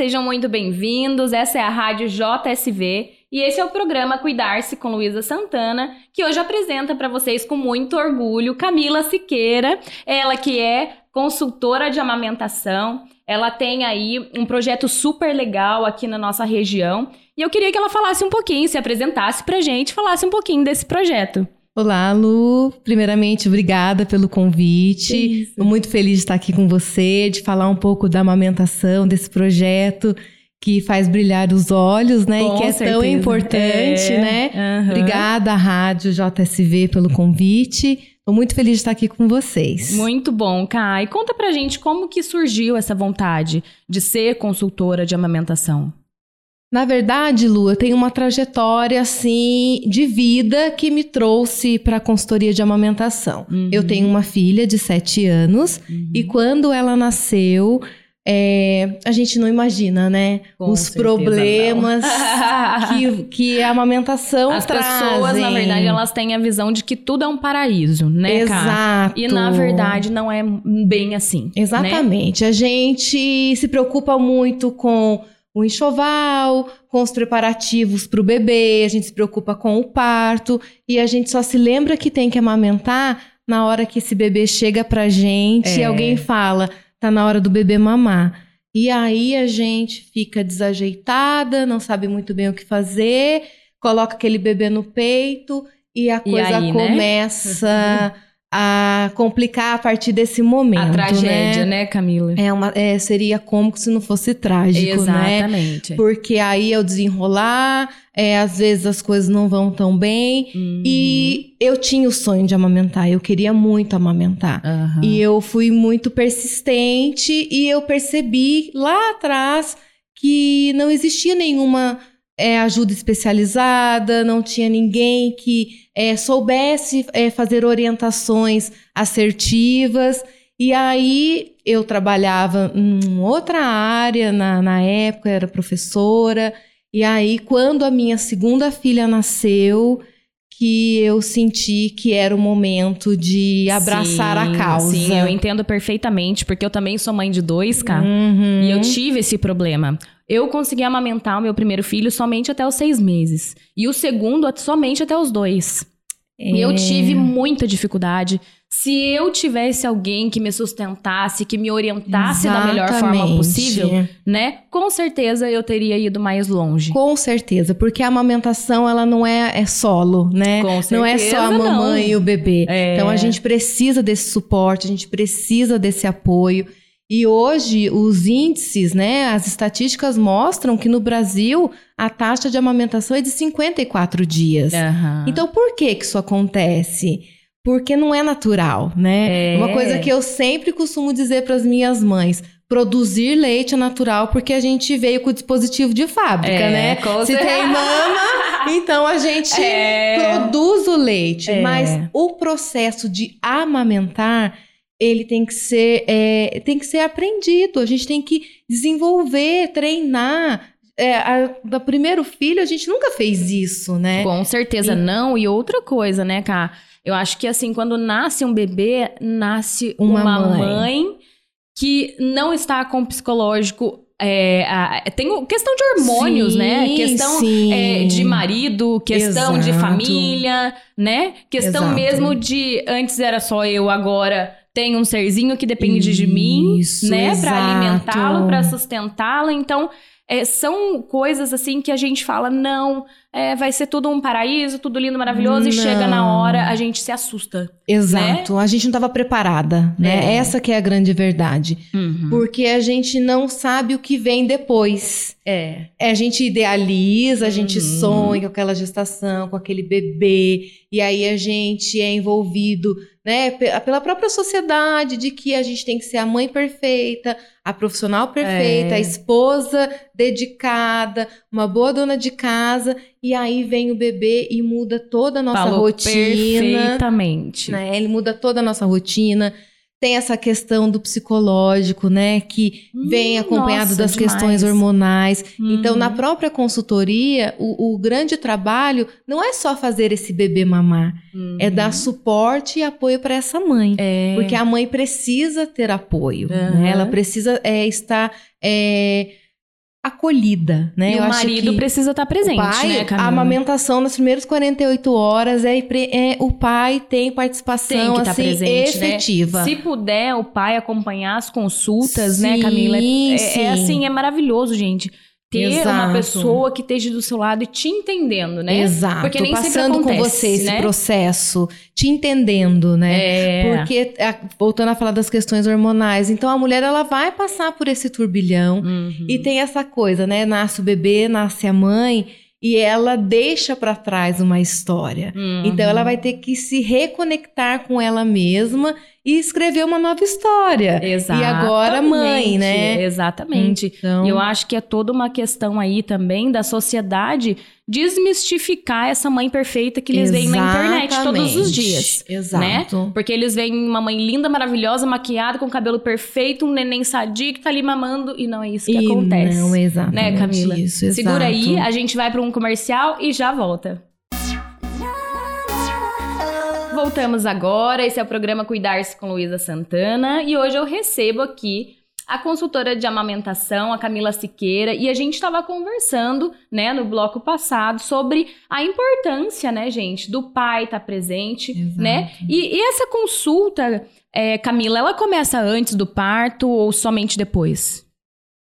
sejam muito bem-vindos. Essa é a Rádio JSV e esse é o programa Cuidar-se com Luísa Santana, que hoje apresenta para vocês com muito orgulho Camila Siqueira, ela que é consultora de amamentação. Ela tem aí um projeto super legal aqui na nossa região e eu queria que ela falasse um pouquinho, se apresentasse pra gente, falasse um pouquinho desse projeto. Olá, Lu. Primeiramente, obrigada pelo convite. Estou muito feliz de estar aqui com você, de falar um pouco da amamentação, desse projeto que faz brilhar os olhos, né? Com e que é certeza. tão importante, é. né? Uhum. Obrigada, Rádio JSV, pelo convite. Estou muito feliz de estar aqui com vocês. Muito bom, Kai. Conta pra gente como que surgiu essa vontade de ser consultora de amamentação. Na verdade, Lu, eu tenho uma trajetória assim de vida que me trouxe para a consultoria de amamentação. Uhum. Eu tenho uma filha de 7 anos uhum. e quando ela nasceu, é, a gente não imagina, né? Com Os problemas que, que a amamentação As trazem. pessoas, na verdade, elas têm a visão de que tudo é um paraíso, né, Exato. E na verdade não é bem assim. Né? Exatamente. Né? A gente se preocupa muito com o enxoval, com os preparativos para o bebê, a gente se preocupa com o parto e a gente só se lembra que tem que amamentar na hora que esse bebê chega pra gente é. e alguém fala, tá na hora do bebê mamar. E aí a gente fica desajeitada, não sabe muito bem o que fazer, coloca aquele bebê no peito e a coisa aí, né? começa né? a complicar a partir desse momento. A tragédia, né, né Camila? É uma, é, seria cômico se não fosse trágico, né? Exatamente. né? Porque aí o desenrolar, é, às vezes as coisas não vão tão bem. Uhum. E eu tinha o sonho de amamentar, eu queria muito amamentar. Uhum. E eu fui muito persistente e eu percebi lá atrás que não existia nenhuma é, ajuda especializada, não tinha ninguém que é, soubesse é, fazer orientações assertivas. E aí eu trabalhava em outra área na, na época, era professora. E aí, quando a minha segunda filha nasceu, que eu senti que era o momento de abraçar sim, a causa. Sim, eu entendo perfeitamente, porque eu também sou mãe de dois, cara. Uhum. E eu tive esse problema. Eu consegui amamentar o meu primeiro filho somente até os seis meses. E o segundo somente até os dois. É. Eu tive muita dificuldade. Se eu tivesse alguém que me sustentasse, que me orientasse Exatamente. da melhor forma possível, né? Com certeza eu teria ido mais longe. Com certeza, porque a amamentação ela não é, é solo, né? Com certeza, não é só a mamãe não. e o bebê. É. Então a gente precisa desse suporte, a gente precisa desse apoio. E hoje os índices, né, as estatísticas mostram que no Brasil a taxa de amamentação é de 54 dias. Uhum. Então por que que isso acontece? Porque não é natural, né? É. Uma coisa que eu sempre costumo dizer para as minhas mães, produzir leite é natural porque a gente veio com o dispositivo de fábrica, é, né? Se tem mama, então a gente é. produz o leite, é. mas o processo de amamentar ele tem que ser é, tem que ser aprendido. A gente tem que desenvolver, treinar. É, a, do primeiro filho, a gente nunca fez isso, né? Com certeza e... não. E outra coisa, né, Cá? Eu acho que assim, quando nasce um bebê, nasce uma, uma mãe. mãe que não está com psicológico é, a, tem questão de hormônios, né? sim, né? Questão é, de marido, questão Exato. de família, né? Questão Exato. mesmo de antes era só eu, agora tem um serzinho que depende Isso, de mim, né, para alimentá-lo, para sustentá-lo. Então, é, são coisas assim que a gente fala, não, é, vai ser tudo um paraíso, tudo lindo, maravilhoso, não. e chega na hora, a gente se assusta. Né? Exato, né? a gente não estava preparada, né? É. Essa que é a grande verdade. Uhum. Porque a gente não sabe o que vem depois. É. é a gente idealiza, a gente uhum. sonha com aquela gestação, com aquele bebê, e aí a gente é envolvido né, pela própria sociedade de que a gente tem que ser a mãe perfeita, a profissional perfeita, é. a esposa dedicada, uma boa dona de casa, e aí vem o bebê e muda toda a nossa Falou rotina. Perfeitamente. Né? Ele muda toda a nossa rotina. Tem essa questão do psicológico, né? Que hum, vem acompanhado nossa, das demais. questões hormonais. Hum. Então, na própria consultoria, o, o, grande trabalho não é só fazer esse bebê mamar, hum. é dar suporte e apoio para essa mãe. É. Porque a mãe precisa ter apoio. Uhum. Né? Ela precisa é, estar. É, acolhida, né? E Eu o marido precisa estar tá presente, pai, né, Camila? A amamentação nas primeiras 48 horas é, é o pai tem participação tem tá assim, presente, né? efetiva. Né? Se puder o pai acompanhar as consultas, sim, né, Camila? É, é, assim, é maravilhoso, gente ter Exato. uma pessoa que esteja do seu lado e te entendendo, né? Exato. Porque nem Passando acontece, com você esse né? processo, te entendendo, né? É. Porque, voltando a falar das questões hormonais, então a mulher ela vai passar por esse turbilhão uhum. e tem essa coisa, né? Nasce o bebê, nasce a mãe e ela deixa para trás uma história. Uhum. Então ela vai ter que se reconectar com ela mesma e escrever uma nova história. Exatamente. E agora mãe, né? Exatamente. Então... Eu acho que é toda uma questão aí também da sociedade desmistificar essa mãe perfeita que eles veem na internet todos os dias. Né? Exato. Né? Porque eles veem uma mãe linda, maravilhosa, maquiada, com cabelo perfeito, um neném sadio que tá ali mamando e não é isso que e acontece. Não, exatamente. Né, Camila? Isso, exato. Segura aí, a gente vai para um comercial e já volta. Voltamos agora. Esse é o programa Cuidar-se com Luísa Santana e hoje eu recebo aqui a consultora de amamentação, a Camila Siqueira, e a gente estava conversando, né, no bloco passado sobre a importância, né, gente, do pai estar tá presente, Exato. né? E, e, essa consulta, é, Camila, ela começa antes do parto ou somente depois?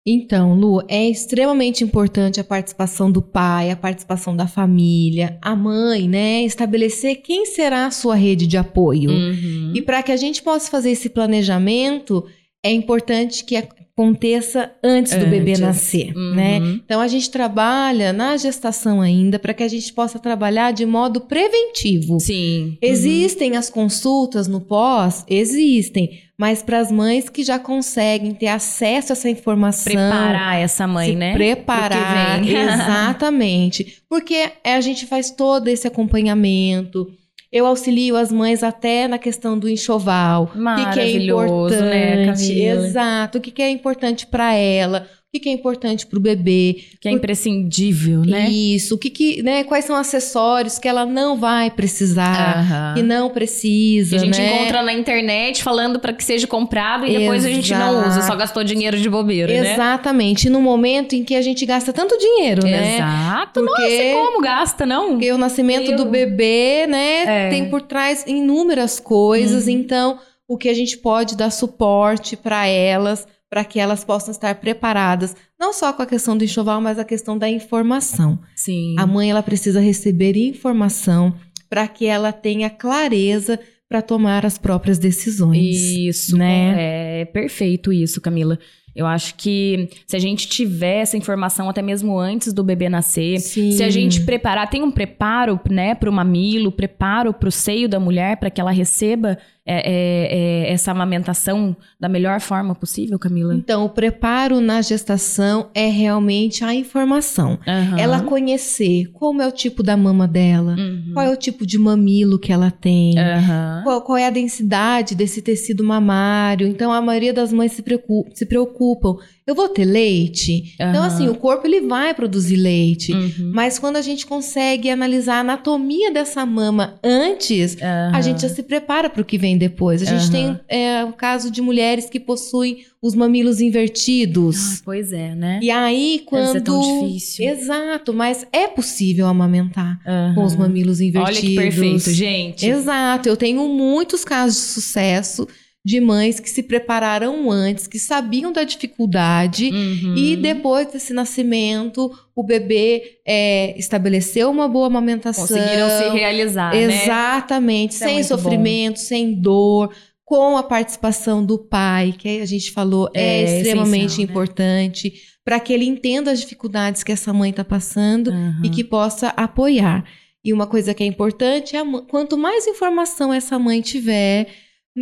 Então, Lu, é extremamente importante a participação do pai, a participação da família, a mãe, né? Estabelecer quem será a sua rede de apoio. Uhum. E para que a gente possa fazer esse planejamento, é importante que aconteça antes, antes. do bebê nascer, uhum. né? Então a gente trabalha na gestação ainda para que a gente possa trabalhar de modo preventivo. Sim. Existem uhum. as consultas no pós, existem, mas para as mães que já conseguem ter acesso a essa informação, preparar essa mãe, né? Preparar, exatamente, porque a gente faz todo esse acompanhamento eu auxilio as mães até na questão do enxoval. Maravilhoso, o que, é importante, né, Camila? Exato. O que, é importante para ela o que é importante para o bebê. Que é imprescindível, né? Isso. O que, que né? Quais são acessórios que ela não vai precisar, que não precisa. Que a gente né? encontra na internet falando para que seja comprado e depois Exato. a gente não usa, só gastou dinheiro de bobeira, né? Exatamente. No momento em que a gente gasta tanto dinheiro, né? Exato. Porque, Nossa, como gasta, não? Porque o nascimento Eu... do bebê, né, é. tem por trás inúmeras coisas. Uhum. Então, o que a gente pode dar suporte para elas para que elas possam estar preparadas, não só com a questão do enxoval, mas a questão da informação. Sim. A mãe ela precisa receber informação para que ela tenha clareza para tomar as próprias decisões. Isso, né? É perfeito isso, Camila. Eu acho que se a gente tiver essa informação até mesmo antes do bebê nascer, Sim. se a gente preparar, tem um preparo, né, para o mamilo, preparo para o seio da mulher para que ela receba é, é, é, essa amamentação da melhor forma possível, Camila? Então, o preparo na gestação é realmente a informação. Uhum. Ela conhecer como é o tipo da mama dela, uhum. qual é o tipo de mamilo que ela tem, uhum. qual, qual, é a densidade desse tecido mamário. Então, a maioria das mães se, preocupa, se preocupam eu vou ter leite? Então, assim, o corpo ele vai produzir leite. Uhum. Mas quando a gente consegue analisar a anatomia dessa mama antes, a gente já se prepara para o que vem depois. A gente tem é, o caso de mulheres que possuem os mamilos invertidos. Ah, pois é, né? E aí, quando. Deve ser tão difícil. Exato, mas é possível amamentar com os mamilos invertidos. Olha que perfeito, gente. Exato, eu tenho muitos casos de sucesso de mães que se prepararam antes, que sabiam da dificuldade uhum. e depois desse nascimento o bebê é, estabeleceu uma boa amamentação. Conseguiram se realizar, né? Exatamente, né? sem sofrimento, bom. sem dor, com a participação do pai, que a gente falou é, é extremamente né? importante, né? para que ele entenda as dificuldades que essa mãe está passando uhum. e que possa apoiar. E uma coisa que é importante é quanto mais informação essa mãe tiver,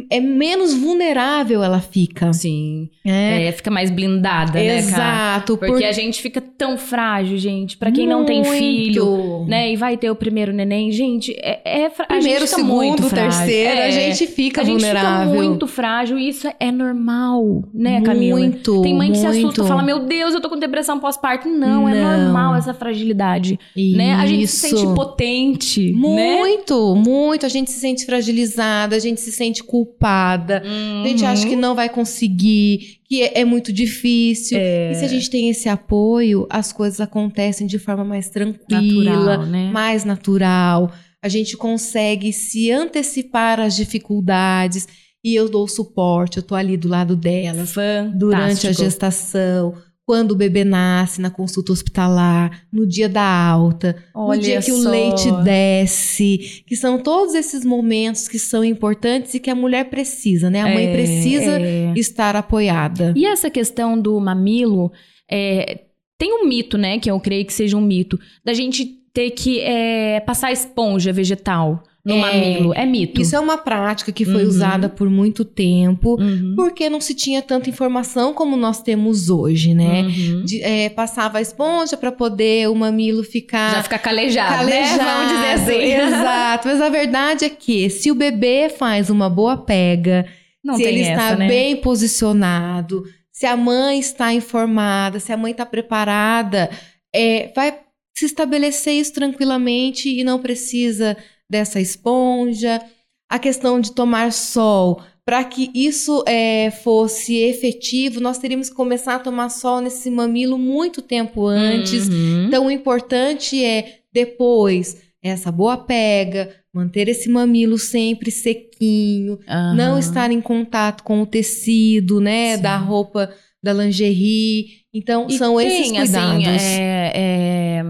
é menos vulnerável ela fica. Sim. É, é fica mais blindada, Exato, né, Exato. Porque por... a gente fica tão frágil, gente. Para quem muito. não tem filho, né, e vai ter o primeiro neném, gente, é, é Primeiro, segundo, muito terceiro, é, a gente fica a vulnerável. A gente fica muito frágil e isso é normal, né, Camila? Muito, Tem mãe que muito. se assusta, fala, meu Deus, eu tô com depressão pós-parto. Não, é não, é normal essa fragilidade, isso. né? A gente se sente potente, Muito, né? muito. A gente se sente fragilizada, a gente se sente culpada culpada, uhum. a gente acha que uhum. não vai conseguir, que é, é muito difícil. É. E se a gente tem esse apoio, as coisas acontecem de forma mais tranquila, natural, né? mais natural. A gente consegue se antecipar às dificuldades e eu dou suporte, eu tô ali do lado delas Fantástico. durante a gestação, quando o bebê nasce na consulta hospitalar, no dia da alta, Olha no dia que só. o leite desce, que são todos esses momentos que são importantes e que a mulher precisa, né? A mãe é, precisa é. estar apoiada. E essa questão do mamilo, é, tem um mito, né? Que eu creio que seja um mito, da gente ter que é, passar esponja vegetal no é, mamilo. É mito. Isso é uma prática que foi uhum. usada por muito tempo, uhum. porque não se tinha tanta informação como nós temos hoje, né? Uhum. De, é, passava a esponja para poder o mamilo ficar. Já ficar calejado, calejado né? Vamos dizer assim. Exato. Mas a verdade é que se o bebê faz uma boa pega, não se ele essa, está né? bem posicionado, se a mãe está informada, se a mãe está preparada, é, vai se estabelecer isso tranquilamente e não precisa dessa esponja, a questão de tomar sol. Para que isso é, fosse efetivo, nós teríamos que começar a tomar sol nesse mamilo muito tempo antes. Uhum. Então, o importante é, depois, essa boa pega, manter esse mamilo sempre sequinho, uhum. não estar em contato com o tecido, né, Sim. da roupa, da lingerie. Então, e são tem, esses assim, cuidados. Assim, é, é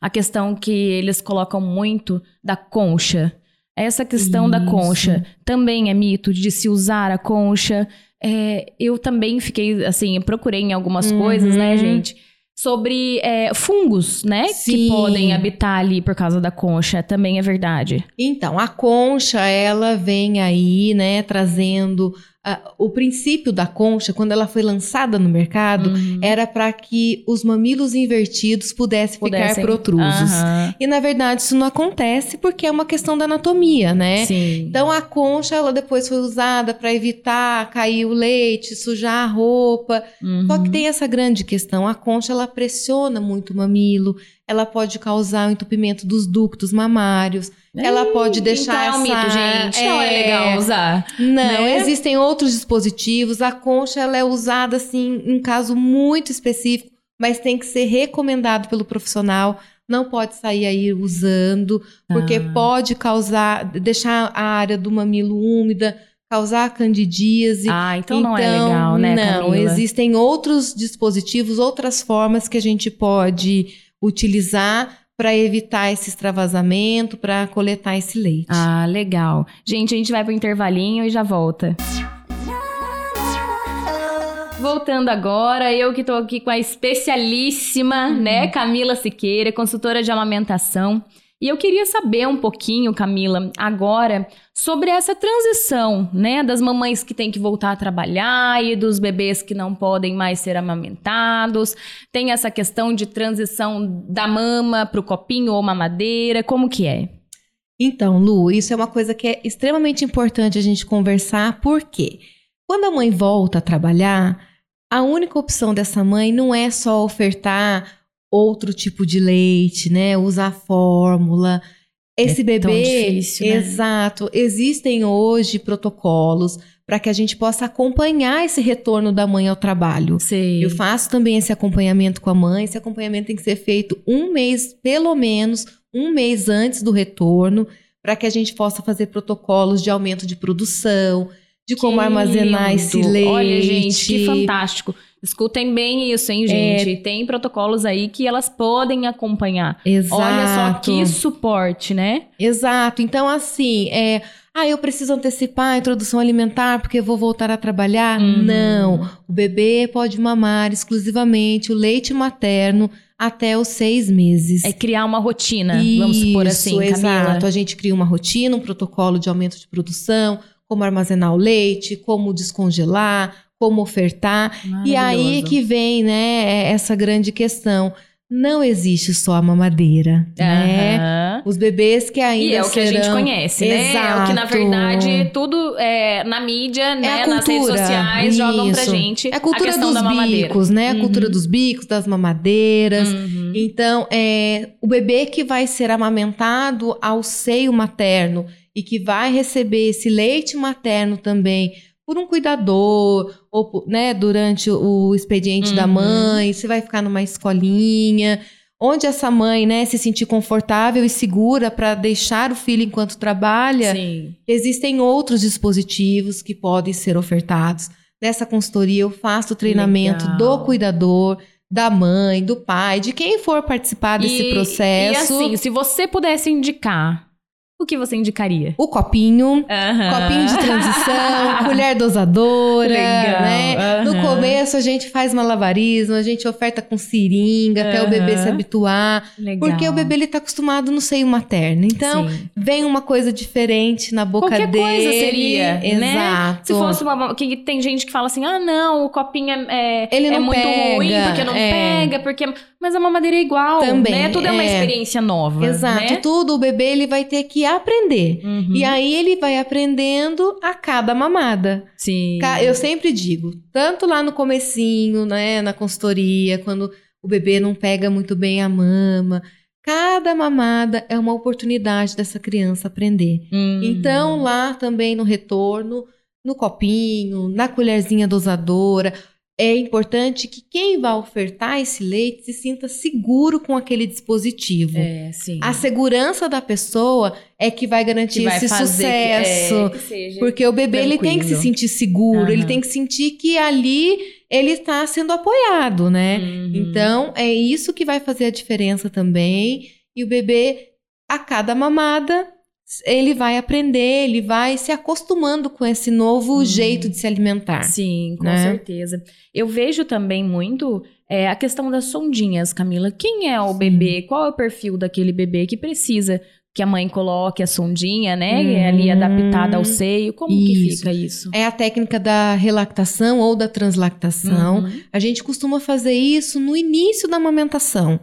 a questão que eles colocam muito da concha. Essa questão Isso. da concha também é mito de se usar a concha. É, eu também fiquei, assim, procurei em algumas uhum. coisas, né, gente? Sobre é, fungos, né? Sim. Que podem habitar ali por causa da concha. Também é verdade. Então, a concha, ela vem aí, né, trazendo o princípio da concha, quando ela foi lançada no mercado, uhum. era para que os mamilos invertidos pudessem, pudessem. ficar protrusos. Uhum. E na verdade isso não acontece porque é uma questão da anatomia, né? Sim. Então a concha ela depois foi usada para evitar cair o leite, sujar a roupa. Uhum. Só que uhum. tem essa grande questão, a concha ela pressiona muito o mamilo, ela pode causar o entupimento dos ductos mamários. Ela pode deixar então é um essa... mito, gente. É... Não é legal usar. Não, né? existem outros dispositivos. A concha ela é usada assim em caso muito específico, mas tem que ser recomendado pelo profissional. Não pode sair aí usando, porque ah. pode causar, deixar a área do mamilo úmida, causar candidíase. Ah, então, então não é então, legal, né? Não, Camila? existem outros dispositivos, outras formas que a gente pode utilizar para evitar esse extravasamento, para coletar esse leite. Ah, legal. Gente, a gente vai para o intervalinho e já volta. Voltando agora, eu que estou aqui com a especialíssima, uhum. né, Camila Siqueira, consultora de amamentação. E eu queria saber um pouquinho, Camila, agora sobre essa transição, né, das mamães que têm que voltar a trabalhar e dos bebês que não podem mais ser amamentados. Tem essa questão de transição da mama para o copinho ou mamadeira, como que é? Então, Lu, isso é uma coisa que é extremamente importante a gente conversar, porque quando a mãe volta a trabalhar, a única opção dessa mãe não é só ofertar outro tipo de leite, né? Usar fórmula. Esse é bebê, difícil, né? exato. Existem hoje protocolos para que a gente possa acompanhar esse retorno da mãe ao trabalho. Sim. Eu faço também esse acompanhamento com a mãe. Esse acompanhamento tem que ser feito um mês, pelo menos um mês antes do retorno, para que a gente possa fazer protocolos de aumento de produção, de como que armazenar lindo. esse leite. Olha, gente, que fantástico. Escutem bem isso, hein, gente? É... Tem protocolos aí que elas podem acompanhar. Exato. Olha só que suporte, né? Exato. Então, assim, é. Ah, eu preciso antecipar a introdução alimentar porque eu vou voltar a trabalhar? Uhum. Não. O bebê pode mamar exclusivamente o leite materno até os seis meses. É criar uma rotina, Isso, vamos supor assim, Camila. exato. A gente cria uma rotina, um protocolo de aumento de produção, como armazenar o leite, como descongelar, como ofertar. E aí que vem, né, essa grande questão. Não existe só a mamadeira, uhum. né? Os bebês que ainda E é o que serão... a gente conhece, né? Exato. É o que, na verdade, tudo é, na mídia, é né? Cultura, nas redes sociais, Isso. jogam pra gente É a cultura a dos bicos, né? Uhum. A cultura dos bicos, das mamadeiras. Uhum. Então, é, o bebê que vai ser amamentado ao seio materno e que vai receber esse leite materno também por um cuidador, ou né, durante o expediente uhum. da mãe, você vai ficar numa escolinha, onde essa mãe, né, se sentir confortável e segura para deixar o filho enquanto trabalha, Sim. existem outros dispositivos que podem ser ofertados. Nessa consultoria eu faço o treinamento Legal. do cuidador, da mãe, do pai, de quem for participar desse e, processo. E assim, se você pudesse indicar o que você indicaria? O copinho, uhum. copinho de transição, colher dosadora, Legal. né? Uhum. No começo a gente faz malabarismo, a gente oferta com seringa uhum. até o bebê se habituar, Legal. porque o bebê ele tá acostumado no seio materno. Então, Sim. vem uma coisa diferente na boca Qualquer dele. coisa seria, né? Exato. Se fosse uma que tem gente que fala assim: "Ah, não, o copinho é, é, ele não é muito pega, ruim porque não é. pega, porque mas a mamadeira é igual, Também, né? Tudo é, é uma experiência nova, Exato. Né? Tudo o bebê ele vai ter que aprender. Uhum. E aí ele vai aprendendo a cada mamada. Sim. Eu sempre digo, tanto lá no comecinho, né, na consultoria, quando o bebê não pega muito bem a mama, cada mamada é uma oportunidade dessa criança aprender. Uhum. Então lá também no retorno, no copinho, na colherzinha dosadora, é importante que quem vai ofertar esse leite se sinta seguro com aquele dispositivo. É, sim. A segurança da pessoa é que vai garantir que vai esse sucesso. Que, é, que porque o bebê ele tem que se sentir seguro, uhum. ele tem que sentir que ali ele está sendo apoiado, né? Uhum. Então, é isso que vai fazer a diferença também. E o bebê, a cada mamada, ele vai aprender, ele vai se acostumando com esse novo hum. jeito de se alimentar. Sim, com né? certeza. Eu vejo também muito é, a questão das sondinhas, Camila. Quem é o Sim. bebê? Qual é o perfil daquele bebê que precisa que a mãe coloque a sondinha, né? Hum, ali adaptada ao seio. Como isso. que fica isso? É a técnica da relactação ou da translactação. Uhum. A gente costuma fazer isso no início da amamentação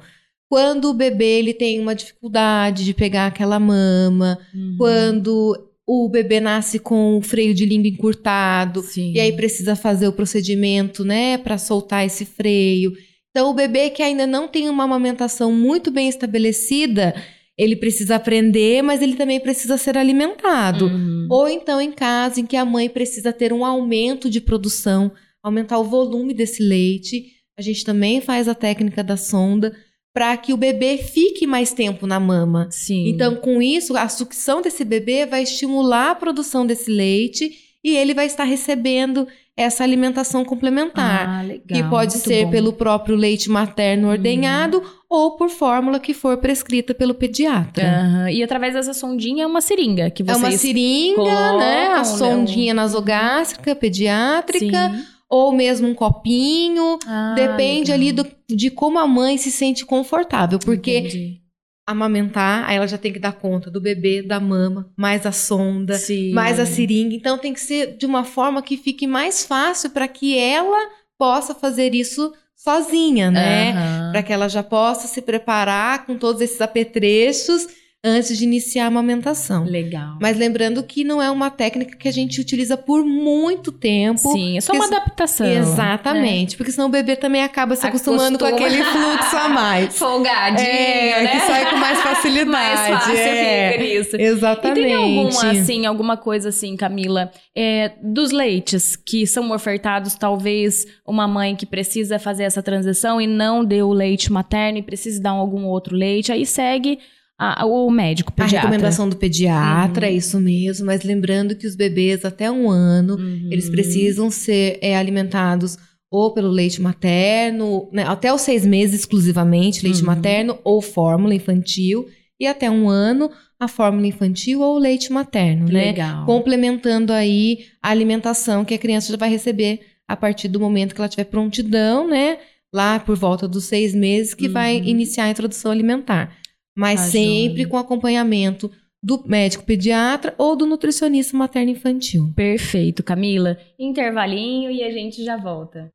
quando o bebê ele tem uma dificuldade de pegar aquela mama, uhum. quando o bebê nasce com o freio de língua encurtado Sim. e aí precisa fazer o procedimento, né, para soltar esse freio. Então o bebê que ainda não tem uma amamentação muito bem estabelecida, ele precisa aprender, mas ele também precisa ser alimentado. Uhum. Ou então em caso em que a mãe precisa ter um aumento de produção, aumentar o volume desse leite, a gente também faz a técnica da sonda para que o bebê fique mais tempo na mama. Sim. Então, com isso, a sucção desse bebê vai estimular a produção desse leite e ele vai estar recebendo essa alimentação complementar. Ah, legal. Que pode ser bom. pelo próprio leite materno ordenhado hum. ou por fórmula que for prescrita pelo pediatra. Uhum. E através dessa sondinha é uma seringa que vocês É uma seringa, né? A sondinha nasogástrica pediátrica. Sim ou mesmo um copinho. Ah, depende legal. ali do, de como a mãe se sente confortável. Porque Entendi. amamentar, aí ela já tem que dar conta do bebê, da mama, mais a sonda, Sim. mais a seringa. Então tem que ser de uma forma que fique mais fácil para que ela possa fazer isso sozinha, né? Uhum. Para que ela já possa se preparar com todos esses apetrechos antes de iniciar a amamentação. Legal. Mas lembrando que não é uma técnica que a gente utiliza por muito tempo. Sim, é só uma adaptação. Exatamente, né? porque senão o bebê também acaba se acostumando Acostuma. com aquele fluxo a mais. Folgadinho, é, né? que sai com mais facilidade. mais fácil é. fica isso. Exatamente. E tem alguma, assim, alguma coisa assim, Camila, é, dos leites que são ofertados, talvez uma mãe que precisa fazer essa transição e não deu o leite materno e precisa dar algum outro leite, aí segue a, o médico, pediatra. A recomendação do pediatra, uhum. isso mesmo. Mas lembrando que os bebês até um ano, uhum. eles precisam ser é, alimentados ou pelo leite materno, né, até os seis meses exclusivamente, leite uhum. materno ou fórmula infantil. E até um ano, a fórmula infantil ou o leite materno, né? Legal. Complementando aí a alimentação que a criança já vai receber a partir do momento que ela tiver prontidão, né? Lá por volta dos seis meses, que vai uhum. iniciar a introdução alimentar mas tá sempre com acompanhamento do médico pediatra ou do nutricionista materno-infantil. Perfeito, Camila. Intervalinho e a gente já volta.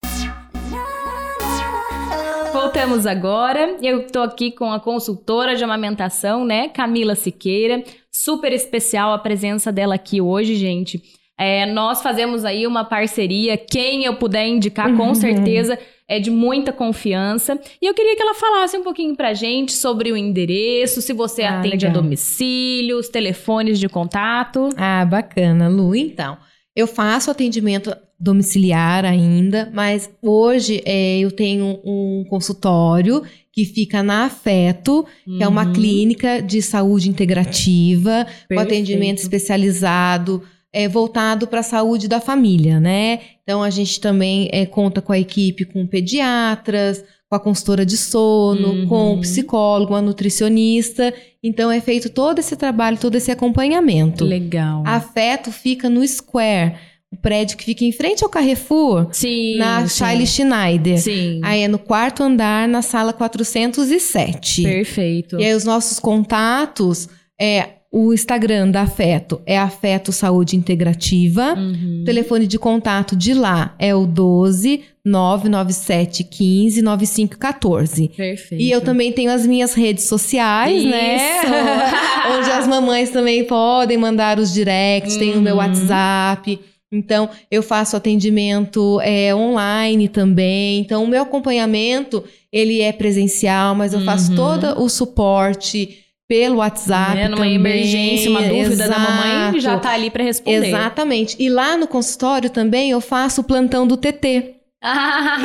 Voltamos agora. Eu estou aqui com a consultora de amamentação, né, Camila Siqueira. Super especial a presença dela aqui hoje, gente. É, nós fazemos aí uma parceria. Quem eu puder indicar, com certeza é de muita confiança. E eu queria que ela falasse um pouquinho pra gente sobre o endereço, se você ah, atende legal. a domicílio, os telefones de contato. Ah, bacana, Lu. Então, eu faço atendimento domiciliar ainda, mas hoje é, eu tenho um consultório que fica na Afeto, uhum. que é uma uhum. clínica de saúde integrativa, Perfeito. com atendimento especializado, é, voltado para a saúde da família, né? Então a gente também é, conta com a equipe com pediatras, com a consultora de sono, uhum. com o psicólogo, a nutricionista. Então é feito todo esse trabalho, todo esse acompanhamento. Legal. A Afeto fica no Square o prédio que fica em frente ao Carrefour, sim, na Charlie Schneider. Sim. Aí é no quarto andar, na sala 407. Perfeito. E aí os nossos contatos é o Instagram da Afeto é Afeto Saúde Integrativa. Uhum. O telefone de contato de lá é o 12 997 15 9514. Perfeito. E eu também tenho as minhas redes sociais, né? Isso. né? Onde as mamães também podem mandar os directs, uhum. tem o meu uhum. WhatsApp. Então, eu faço atendimento é, online também. Então, o meu acompanhamento, ele é presencial, mas eu faço uhum. todo o suporte pelo WhatsApp é, numa também. emergência, uma dúvida Exato. da mamãe, já tá ali para responder. Exatamente. E lá no consultório também eu faço o plantão do TT. Ah,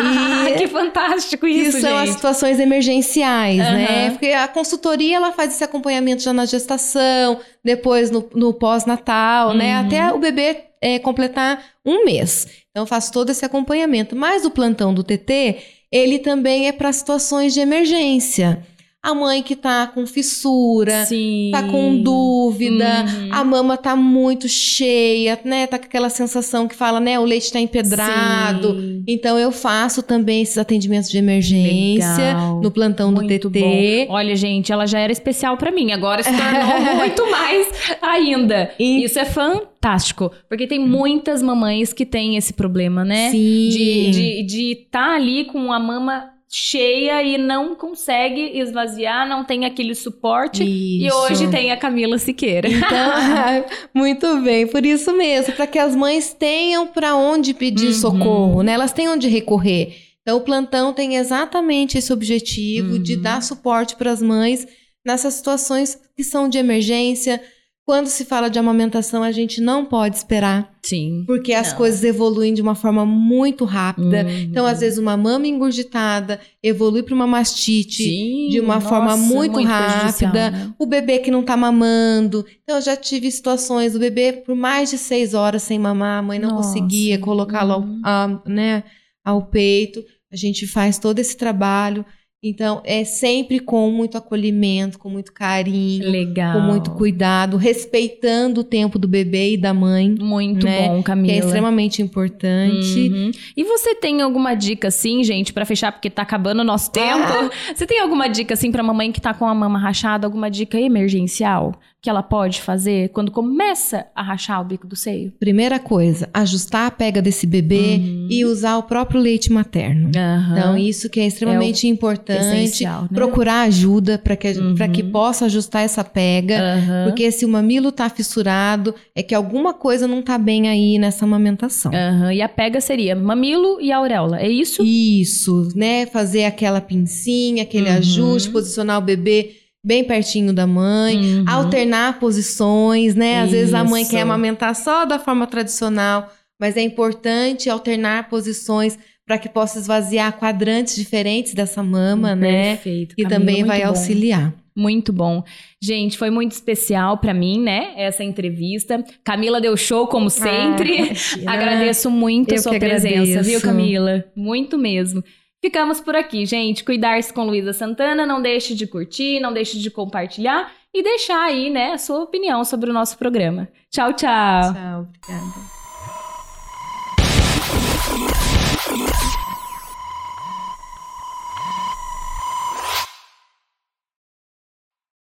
e que fantástico isso, Que são gente. as situações emergenciais, uhum. né? Porque a consultoria, ela faz esse acompanhamento já na gestação, depois no, no pós-natal, né? uhum. né? Até o bebê é, completar um mês. Então, eu faço todo esse acompanhamento. Mas o plantão do TT, ele também é para situações de emergência a mãe que tá com fissura, Sim. tá com dúvida, uhum. a mama tá muito cheia, né? Tá com aquela sensação que fala, né? O leite tá empedrado. Sim. Então eu faço também esses atendimentos de emergência Legal. no plantão muito do TT. Bom. Olha, gente, ela já era especial para mim, agora se tornou muito mais ainda. E... Isso é fantástico, porque tem muitas mamães que têm esse problema, né? Sim. De estar de, de tá ali com a mama cheia e não consegue esvaziar, não tem aquele suporte. Isso. E hoje tem a Camila Siqueira. Então, muito bem, por isso mesmo, para que as mães tenham para onde pedir uhum. socorro, né? Elas têm onde recorrer. Então, o plantão tem exatamente esse objetivo uhum. de dar suporte para as mães nessas situações que são de emergência, quando se fala de amamentação, a gente não pode esperar. Sim. Porque as não. coisas evoluem de uma forma muito rápida. Uhum. Então, às vezes, uma mama engurgitada evolui para uma mastite Sim, de uma nossa, forma muito, muito rápida. Né? O bebê que não está mamando. Então, eu já tive situações, o bebê por mais de seis horas sem mamar, a mãe não nossa. conseguia colocá-lo uhum. ao, né, ao peito. A gente faz todo esse trabalho. Então, é sempre com muito acolhimento, com muito carinho, Legal. com muito cuidado, respeitando o tempo do bebê e da mãe. Muito né? bom, Camila. Que é extremamente importante. Uhum. E você tem alguma dica, assim, gente, para fechar, porque tá acabando o nosso tempo? Ah. Você tem alguma dica, assim, pra mamãe que tá com a mama rachada, alguma dica emergencial? Que ela pode fazer quando começa a rachar o bico do seio? Primeira coisa, ajustar a pega desse bebê uhum. e usar o próprio leite materno. Uhum. Então, isso que é extremamente é importante. Né? Procurar ajuda para que, uhum. que possa ajustar essa pega. Porque se o mamilo tá fissurado, é que alguma coisa não tá bem aí nessa amamentação. E a pega seria mamilo e auréola, é isso? Isso, né? Fazer aquela pincinha, aquele uhum. ajuste, posicionar o bebê bem pertinho da mãe, uhum. alternar posições, né? Às Isso. vezes a mãe quer amamentar só da forma tradicional, mas é importante alternar posições para que possa esvaziar quadrantes diferentes dessa mama, né? Perfeito. E também vai bom. auxiliar. Muito bom. Gente, foi muito especial para mim, né? Essa entrevista. Camila deu show, como ah, sempre. Ah, Agradeço muito Eu a sua presença, agradeço. viu, Camila? Muito mesmo. Ficamos por aqui, gente. Cuidar-se com Luísa Santana. Não deixe de curtir, não deixe de compartilhar e deixar aí, né, a sua opinião sobre o nosso programa. Tchau, tchau. Tchau, obrigada.